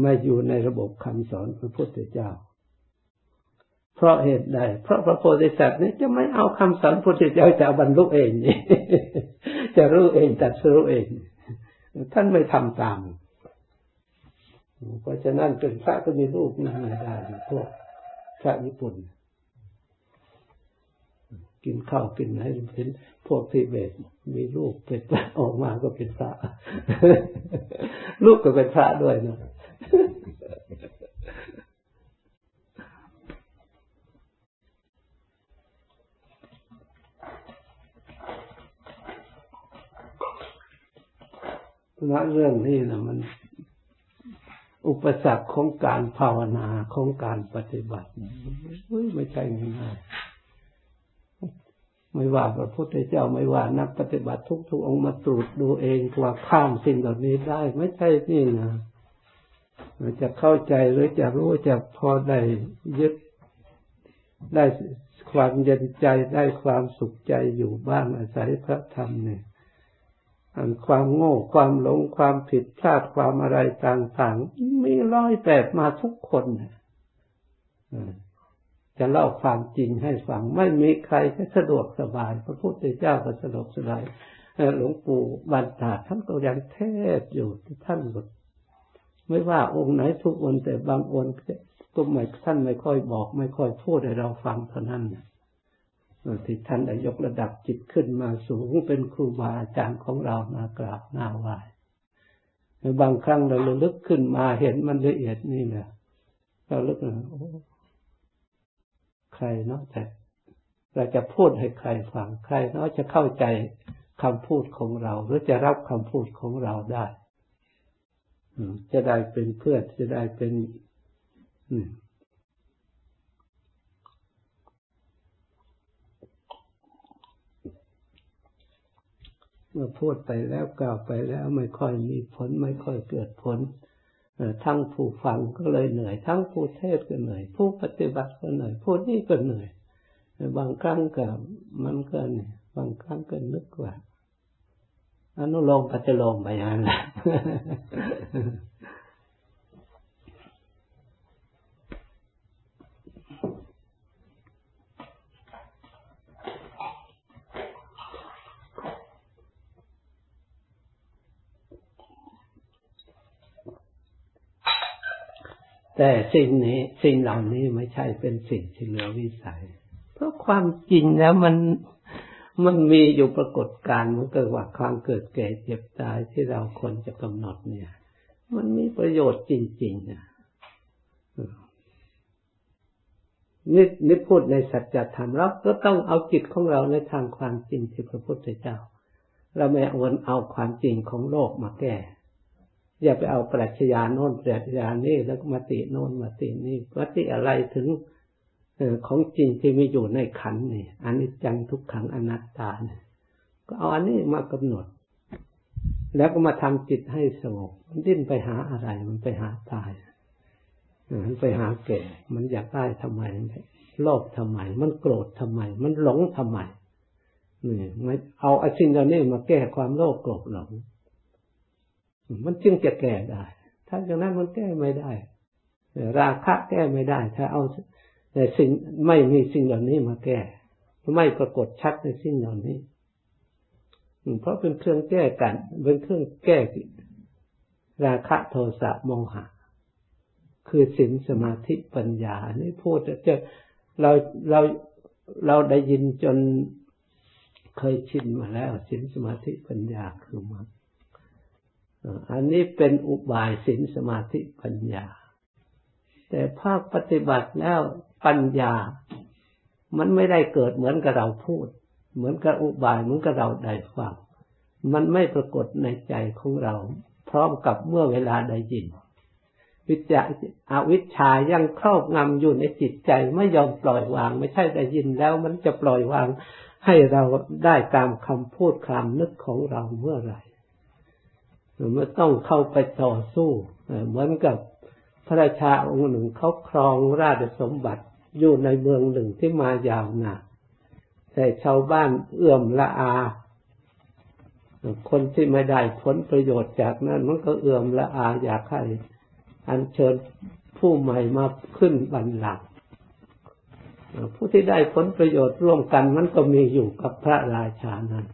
ไม่อยู่ในระบบคำสอนพระพุทธเจ้า เพราะเหตุใด เพราะพระโพธิสัตว์นี้จะไม่เอาคำสอนพระพุทธเจ้าจะบรรลุเองนี่จะรู้เองตัดสู้เอง ท่านไม่ทำตาม เพราะฉะนั้นเป็นพระก็มีรูปนาได้พวกพระญี่ปุ่น กินข้าวกินอะไรเป็นพวกทิเบตมีลูกเป็นออกมาก็เป็นพระ ลูกก็เป็นพระด้วยนะ นะเรื่องนี้นะมัน อุปสรรคของการภาวนาของการปฏิบัติไม่ใช่ง่ายไม่ว่าพระพุทธเจ้าไม่ว่านักปฏิบัติทุกทุกองมาตรวจดูเองว่าข้ามสิ่งเหล่านี้ได้ ไม่ใช่นี่นะ จะเข้าใจหรือจะรู้จะพอได้ยึดได้ความเย็นใจได้ความสุขใจอยู่บ้างอาศัยพระธรรมเนี่ยอันความโง่ความหลงความผิดพลาดความอะไรต่างๆมีร้อยแปดมาทุกคนจะเล่าความจริงให้ฟัง ไม่มีใครสะดวกสบาย พระพุทธเจ้าก็สะดวกสบายหลวงปู่บรรดาท่านก็ยังเทศอยู่ท่านก็ ไม่ว่าองค์ไหนทุกองค์แต่บางองค์ก็ไม่ท่านไม่ค่อยบอก ไม่ค่อยพูดให้เราฟังเท่านั้นที่ท่านได้ยกระดับจิตขึ้นมาสูงเป็นครูบาอาจารย์ของเรามากราบหน้าไหว้บางครั้งเราระลึกขึ้นมาเห็นมันละเอียดนี่เนี่ยเราลึกโอ้ใครเนาะแต่เราจะพูดให้ใครฟังใครเนาะจะเข้าใจคำพูดของเรา หรือจะรับคำพูดของเราได้ จะได้เป็นเพื่อนจะได้เป็นเมื่อพูดไปแล้วกล่าวไปแล้วไม่ค่อยมีผลไม่ค่อยเกิดผลทั้งผู้ฟังก็เลยเหนื่อย ทั้งผู้เทศก็เหนื่อย ผู้ปฏิบัติก็เหนื่อยผู้นี้ก็เหนื่อย บางครั้งก็มันก็เนี่ยบางครั้งก็นึกว่า อนุโลมปฏิโลมไปอย่างนั้นแหละแต่สิ่งนี้สิ่งเหล่านี้ไม่ใช่เป็นสิ่งที่เหลือวิสัย เพราะความจริงแล้วมัน มันมีอยู่ปรากฏการณ์มันเกิดว่าความเกิดแก่เจ็บตายที่เราควรจะกำหนดเนี่ย มันมีประโยชน์จริงๆนะนี่นี่พูดในสัจธรรมเราก็ต้องเอาจิตของเราในทางความจริงที่พระพุทธเจ้า เราไม่เอาเอาความจริงของโลกมาแก้ อย่าไปเอาปรัชญาโน้นปรัชญานี่แล้วมติโน้นมตินี่มติอะไรถึง ของจริงที่มีอยู่ในขันนี่อันนี้จังทุกขังอนัตตาเนี่ยก็เอาอันนี้มากำหนด แล้วก็มาทำจิตให้สงบมันดิ้นไปหาอะไร มันไปหาตาย มันไปหาแก่ มันอยากได้ทำไมโลภทำไม มันโกรธทำไม มันหลงทำไมนี่ไม่เอาไอ้สิ่งเหล่านี้มาแก้ความโลภโกรธหลงมันจึงจะแก้ได้ ถ้าอย่างนั้นมันแก้ไม่ได้ ราคะแก้ไม่ได้ ถ้าเอา แต่สิ่งไม่มีสิ่งเหล่านี้มาแก้ ไม่ปรากฏชัดในสิ่งเหล่านี้ เพราะเป็นเครื่องแก้กัน เป็นเครื่องแก้ราคะโทสะโมหะ คือสินสมาธิปัญญานี่พูดจะเราเราเราได้ยินจนเคยชินมาแล้วสินสมาธิปัญญาคือมันอันนี้เป็นอุบายสินสมาธิปัญญา แต่ภาคปฏิบัติแล้ว ปัญญา มันไม่ได้เกิดเหมือนกับเราพูด เหมือนกับอุบายเหมือนกับเราได้ฟัง มันไม่ปรากฏในใจของเรา พร้อมกับเมื่อเวลาได้ยิน วิจาอาวิชายังครอบงำอยู่ในจิตใจไม่ยอมปล่อยวาง ไม่ใช่ได้ยินแล้วมันจะปล่อยวางให้เราได้ตามคำพูดคำนึกของเราเมื่อไหร่มันต้องเข้าไปต่อสู้ เหมือนกับพระราชาองค์หนึ่งเขาครองราชสมบัติ อยู่ในเมืองหนึ่งที่มายาวนานแต่ชาวบ้านเอื้อมละอา คนที่ไม่ได้ผลประโยชน์จากนั้น มันก็เอื้อมละอาอยากให้อันเชิญผู้ใหม่มาขึ้นบันลังผู้ที่ได้ผลประโยชน์ร่วมกันมันก็มีอยู่กับพระราชานั้น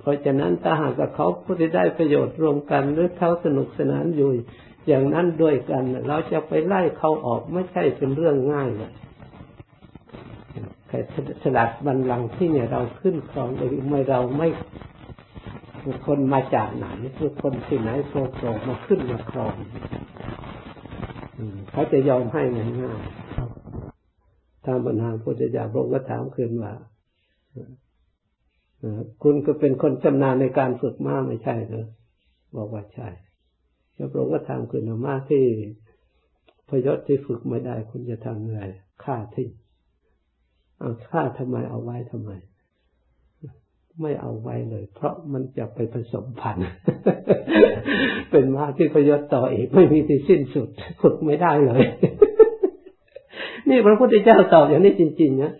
เพราะฉะนั้นถ้าหากเขาผู้ที่ได้ประโยชน์รวมกันหรือเขาสนุกสนานอยู่อย่างนั้นด้วยกัน เราจะไปไล่เขาออกไม่ใช่เป็นเรื่องง่ายเลยแต่สลัดบันลังที่เนี่ยเราขึ้นครองโดยไม่เราไม่คนมาจากไหนคือคนที่ไหนโผล่มาขึ้นมาครองเขาจะยอมให้ง่ายๆถ้าปัญหาพุทธเจ้าพระองค์ก็ถามคืนว่า คุณก็เป็นคนชำนาญในการฝึกม้าไม่ใช่เหรอบอกว่าใช่พระองค์ก็ถามคืนว่าม้าที่พยศที่ฝึกไม่ได้ คุณจะทำอะไรฆ่าทิ้งเอาฆ่าทำไมเอาไว้ทำไม ไม่เอาไว้เลย เพราะมันจะไปผสมพันธุ์เป็นม้าที่พยศต่ออีกไม่มีที่สิ้นสุด ฝึกไม่ได้เลย นี่พระพุทธเจ้าตอบอย่างนี้จริง ๆ นะ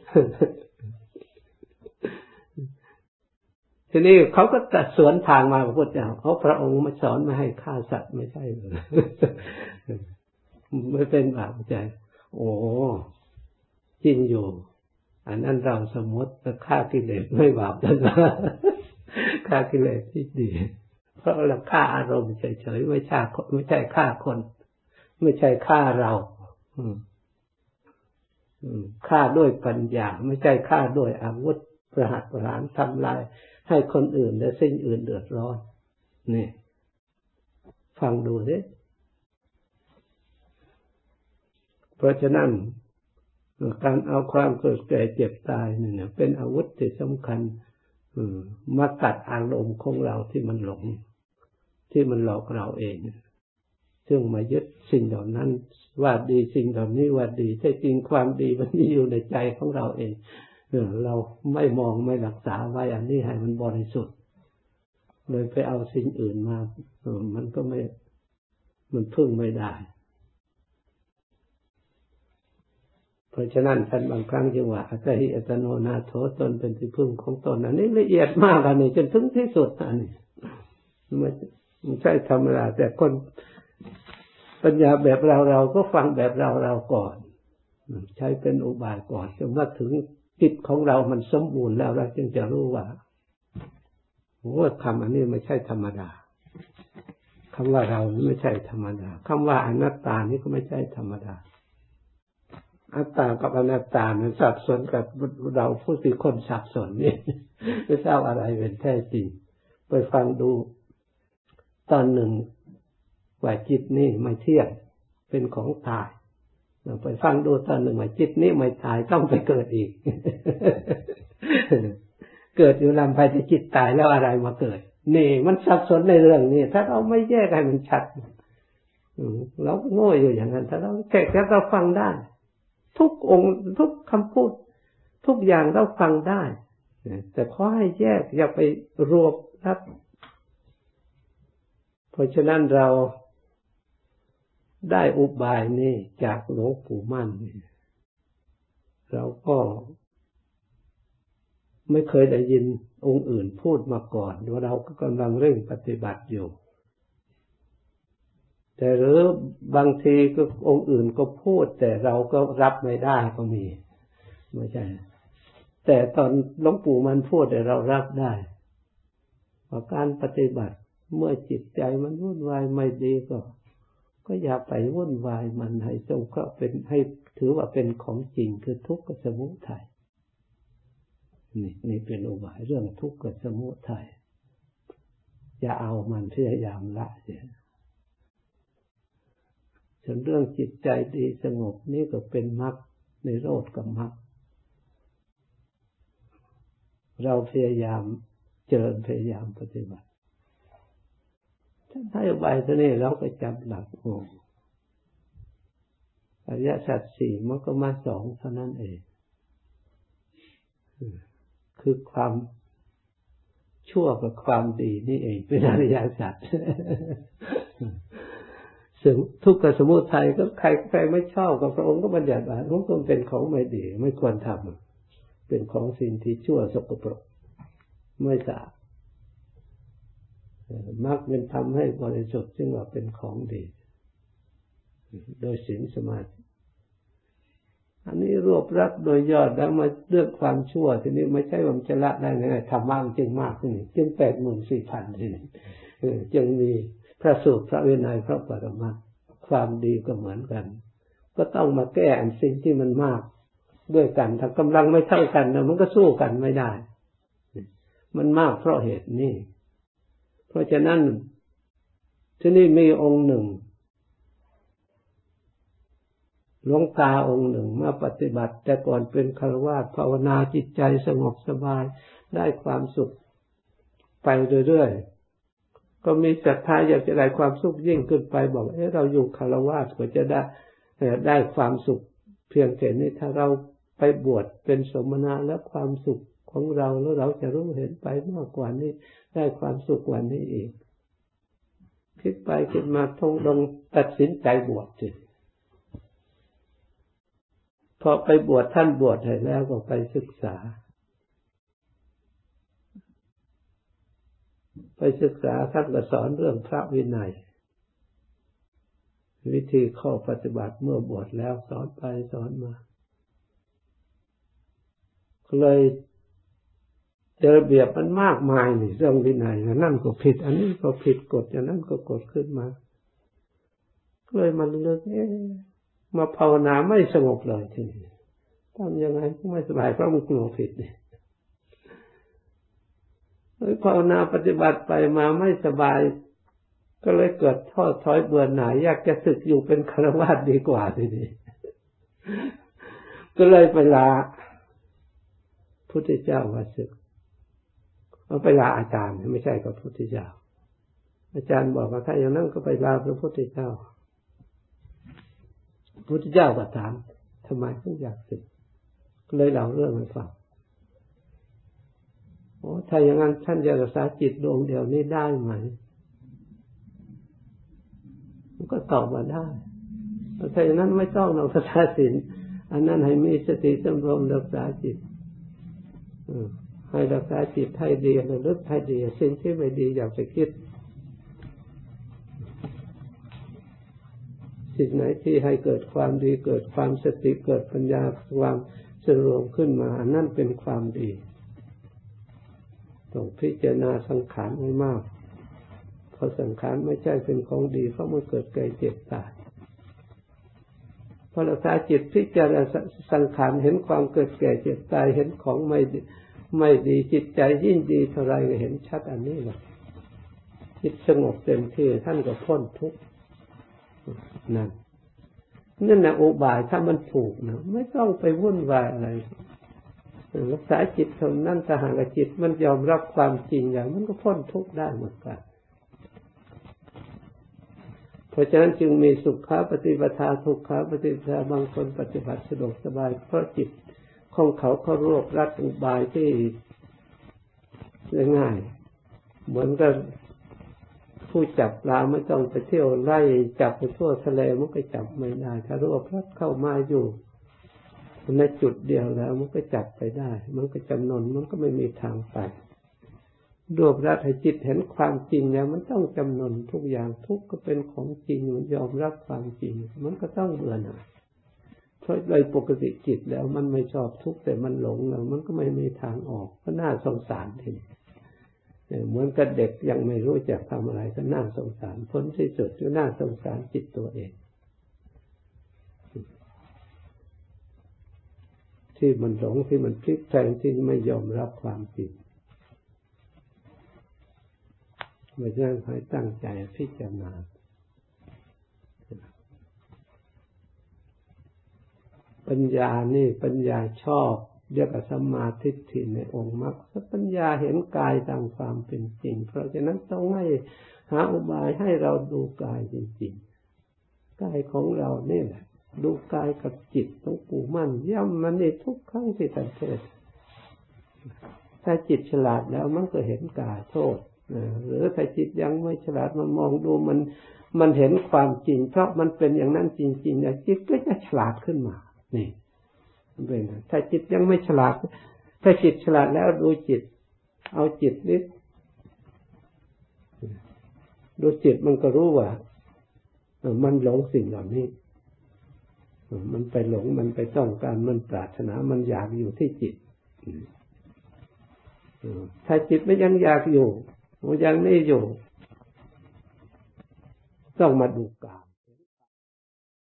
ทีนี้เขาก็ตัดสวนทางมาพระพุทธเจ้าเขาพระองค์มาสอนไม่ให้ฆ่าสัตว์ไม่ใช่ไม่เป็นบาปใจ โอ้จริงอยู่ อันนั้นเราสมมติฆ่ากิเลสไม่บาปแล้วนะฆ่ากิเลสที่ดี เพราะเราฆ่าอารมณ์เฉยๆไม่ใช่ไม่ใช่ฆ่าคน ไม่ใช่ฆ่าเราฆ่าด้วยปัญญา ไม่ใช่ฆ่าด้วยอาวุธประหัตประหารทำลาย ให้คนอื่นและสิ่งอื่นเดือดร้อน นี่ ฟังดูสิเพราะฉะนั้นการเอาความเกิดแก่เจ็บตายเนี่ยเป็นอาวุธที่สำคัญมาตัดอารมณ์ของเราที่มันหลง ที่มันหลอกเราเอง ซึ่งมายึดสิ่งเหล่านั้น ว่าดีสิ่งเหล่านี้ว่าดีแต่จริงความดีมันมีอยู่ในใจของเราเอง เราไม่มองไม่รักษาไว้อันนี้ให้มันบริสุทธิ์เลยไปเอาสิ่งอื่นมามันก็ไม่ มันพึ่งไม่ได้ เพราะฉะนั้นท่านบางครั้งจึงว่าอัตหิอัตโนนาโถตนเป็นที่พึ่งของตนอันนี้ละเอียดมากอันนี้จนถึงที่สุดอันนี้ไม่ไม่ใช่ธรรมดาแต่คนปัญญาแบบเราเราก็ฟังแบบเราเราก่อน ใช้เป็นอุบายก่อนจนมาถึง จิตของเรามันสมบูรณ์แล้วเราจึงจะรู้ว่าโอ้คำอันนี้ไม่ใช่ธรรมดาคำว่าเราไม่ใช่ธรรมดาคำว่าอนัตตานี่ก็ไม่ใช่ธรรมดาอัตตากับอนัตตามันสับสนกับเราผู้ที่คนสับสนนี่ไม่ทราบอะไรเป็นแท้จริงไปฟังดูตอนหนึ่งว่าจิตนี่ไม่เที่ยงเป็นของตาย เราไปฟังดูตอนหนึ่งว่าจิตนี้ไม่ตายต้องไปเกิดอีก เกิดอยู่ลำไปจะจิตตายแล้วอะไรมาเกิด นี่ มันสับสนในเรื่องนี้ ถ้าเราไม่แยกให้มันชัดเราโง่อยู่อย่างนั้น ถ้าเราแค่แค่เราฟังได้ ทุกองค์ทุกคำพูด ทุกอย่างเราฟังได้ แต่ขอให้แยกอย่าไปรวบครับ เพราะฉะนั้นเรา ได้อุบายนี้จากหลวงปู่มั่นเราก็ไม่เคยได้ยินองค์อื่นพูดมาก่อนว่าเราก็กำลังเร่งปฏิบัติอยู่ แต่หรือบางทีก็องค์อื่นก็พูด แต่เราก็รับไม่ได้ก็มีไม่ใช่แต่ตอนหลวงปู่มันพูดแต่เรารับได้พอการปฏิบัติเมื่อจิตใจมันวุ่นวายไม่ดีก็ ก็อย่าไปวุ่นวายมันให้จงก็เป็นให้ถือว่าเป็นของจริงคือทุกข์กับสมุทัยนี่นี่เป็นอุบายเรื่องทุกข์กับสมุทัยอย่าเอามันพยายามละเสียส่วนเรื่องจิตใจดีสงบนี่ก็เป็นมรรคในโรดกับมรรคเราพยายามเจริญพยายามปฏิบัติ ถ้านให้ใบตัวนี้เราก็จับหลักโอ้อริยสัจสี่มันก็มาสองเท่านั้นเอง คือความชั่วกับความดีนี่เองเป็นอริยสัจสึงทุกข์กับสมุทัยก็ใครใครไม่ชอบกับพระองค์ก็บัญญัติว่าทุกคนเป็นของไม่ดี ไม่ควรทำเป็นของสิ่งที่ชั่วสกปรกไม่สะอาด มักเป็นทำให้บริสุทธิ์ซึ่งว่าเป็นของดี โดยศีลสมาธิอันนี้รวบรัดโดยยอดแล้วมาเลือกความชั่ว ทีนี้ไม่ใช่ว่าจะละได้ไงทำมากจึงมากนี่จึงแปดหมื่นสี่พันทีนี้จึงมีพระสูตรพระวินัยพระปรมาความดีก็เหมือนกัน ก็ต้องมาแก้อันสิ่งที่มันมากด้วยกันถ้ากำลังไม่เท่ากันนะมันก็สู้กันไม่ได้ มันมากเพราะเหตุนี้ เพราะฉะนั้นที่นี่มีองค์หนึ่ง หลวงตาองค์หนึ่งมาปฏิบัติ แต่ก่อนเป็นคารวะภาวนาจิตใจสงบสบายได้ความสุขไปเรื่อยๆ ก็มีศรัทธาอยากจะได้ความสุขยิ่งขึ้นไปบอก เออเราอยู่คารวะก็จะได้ได้ความสุข เพียงแค่นี้ถ้าเราไปบวชเป็นสมณะแล้วความสุข ของเราแล้วเราจะรู้เห็นไปมากกว่านี้ได้ความสุขกว่านี้อีกคิดไปคิดมาทงลงตัดสินใจบวชสิพอไปบวชท่านบวชให้แล้วก็ไปศึกษา ไปศึกษาท่านก็สอนเรื่องพระวินัย วิธีข้อปฏิบัติเมื่อบวชแล้วสอนไปสอนมาเลย เจอเบียบมันมากมายนี่เรื่องวินัยนั่นก็ผิด อันนี้ก็ผิดกฎอย่างนั้นก็กฎขึ้นมาเลยมันเลิกเอ๊มาภาวนาไม่สงบเลยทีนี้ทำยังไงก็ไม่สบายเพราะมันกลัวผิดเนี่ยภาวนาปฏิบัติไปมาไม่สบาย ก็เลยเกิดท้อถอยเบื่อหน่ายอยากจะศึกอยู่เป็นคารวะดีกว่าทีนี้ก็เลยไปลาพุทธเจ้าว่าศึก เอาไปลาอาจารย์ไม่ใช่กับพุทธเจ้า อาจารย์บอกว่าถ้าอย่างนั้นก็ไปลาพระพุทธเจ้าพุทธเจ้าก็ถามทำไมถึงอยากศึกเลยเล่าเรื่องให้ฟังโอ้ถ้าอย่างนั้นท่านจะรักษาจิตดวงเดียวนี้ได้ไหมมันก็ตอบว่าได้ถ้าอย่างนั้นไม่ต้องเรารักษาศีลอันนั้นให้มีสติสำรวมรักษาจิต ให้รักษาจิตให้ดีระลึกให้ดีสิ่งที่ไม่ดีอย่าไปคิด สิ่งไหนที่ให้เกิดความดีเกิดความสติเกิดปัญญาความสรวมขึ้นมานนั่นเป็นความดีต้องพิจารณาสังขารให้มาก เพราะสังขารไม่ใช่เป็นของดีเพราะมันเกิดเกิดเจ็บตายพอรักษาจิตพิจารณาสังขารเห็นความเกิดแก่เจ็บตายเห็นของไม่ ไม่ดีจิตใจยิ่งดีเท่าไรก็เห็นชัดอันนี้แหละจิตสงบเต็มที่ท่านก็พ้นทุกข์นั่นนั่นนะอุบายถ้ามันถูกนะไม่ต้องไปวุ่นวายอะไรรักษาจิตท่านั้นถ้าหากจิตมันยอมรับความจริงอย่างมันก็พ้นทุกข์ได้เหมือนกันเพราะฉะนั้นจึงมีสุขาปฏิบัติทุกขาปฏิบัติบางคนปฏิบัติสะดวกสบายเพราะจิต ของเขาเขารวบรัดอุบายที่ง่าย เหมือนกับผู้จับปลาไม่ต้องไปเที่ยวไล่จับไปทั่วทะเลมันก็จับไม่ได้ถ้ารู้ว่าพัดเข้ามาอยู่ในจุดเดียวแล้วมันก็จับไปได้ มันก็จำนนมันก็ไม่มีทางไปรวบรัดให้จิตเห็นความจริงแล้วมันต้องจำนนทุกอย่างทุกก็เป็นของจริงมันยอมรับความจริง มันก็ต้องเบื่อหน่าย เพราะโดยปกติจิตแล้วมันไม่ชอบทุกข์แต่มันหลงแล้วมันก็ไม่มีทางออกก็น่าสงสารทีเหมือนกับเด็กยังไม่รู้จักทำอะไรก็น่าสงสารผลที่สุดก็น่าสงสารจิตตัวเอง ที่มันหลงที่มันพลิกแพลงที่ไม่ยอมรับความจริงไม่ใช่ให้ตั้งใจพิจารณา ปัญญานี่ปัญญาชอบเรียกว่าสมาธิฐิในองค์มรรคปัญญาเห็นกายตามความเป็นจริง เพราะฉะนั้นต้องให้หาอุบายให้เราดูกายจริงๆกายของเราเนี่ยแหละดูกายกับจิตต้องปูมั่นย่ำมันในทุกครั้งที่ท่านเทศถ้าจิตฉลาดแล้วมันก็เห็นกายโทษหรือถ้าจิตยังไม่ฉลาดมันมองดูมันมันเห็นความจริง เพราะมันเป็นอย่างนั้นจริงๆเนี่ยจิตก็จะฉลาดขึ้นมา นี่เป็นถ้าจิตยังไม่ฉลาด ถ้าจิตฉลาดแล้วดูจิต เอาจิตนิดดูจิตมันก็รู้ว่ามันหลงสิ่งเหล่านี้มันไปหลงมันไปต้องการมันปรารถนามันอยากอยู่ที่จิตถ้าจิตไม่ยังอยากอยู่มันยังไม่อยู่ ต้องมาดูกาย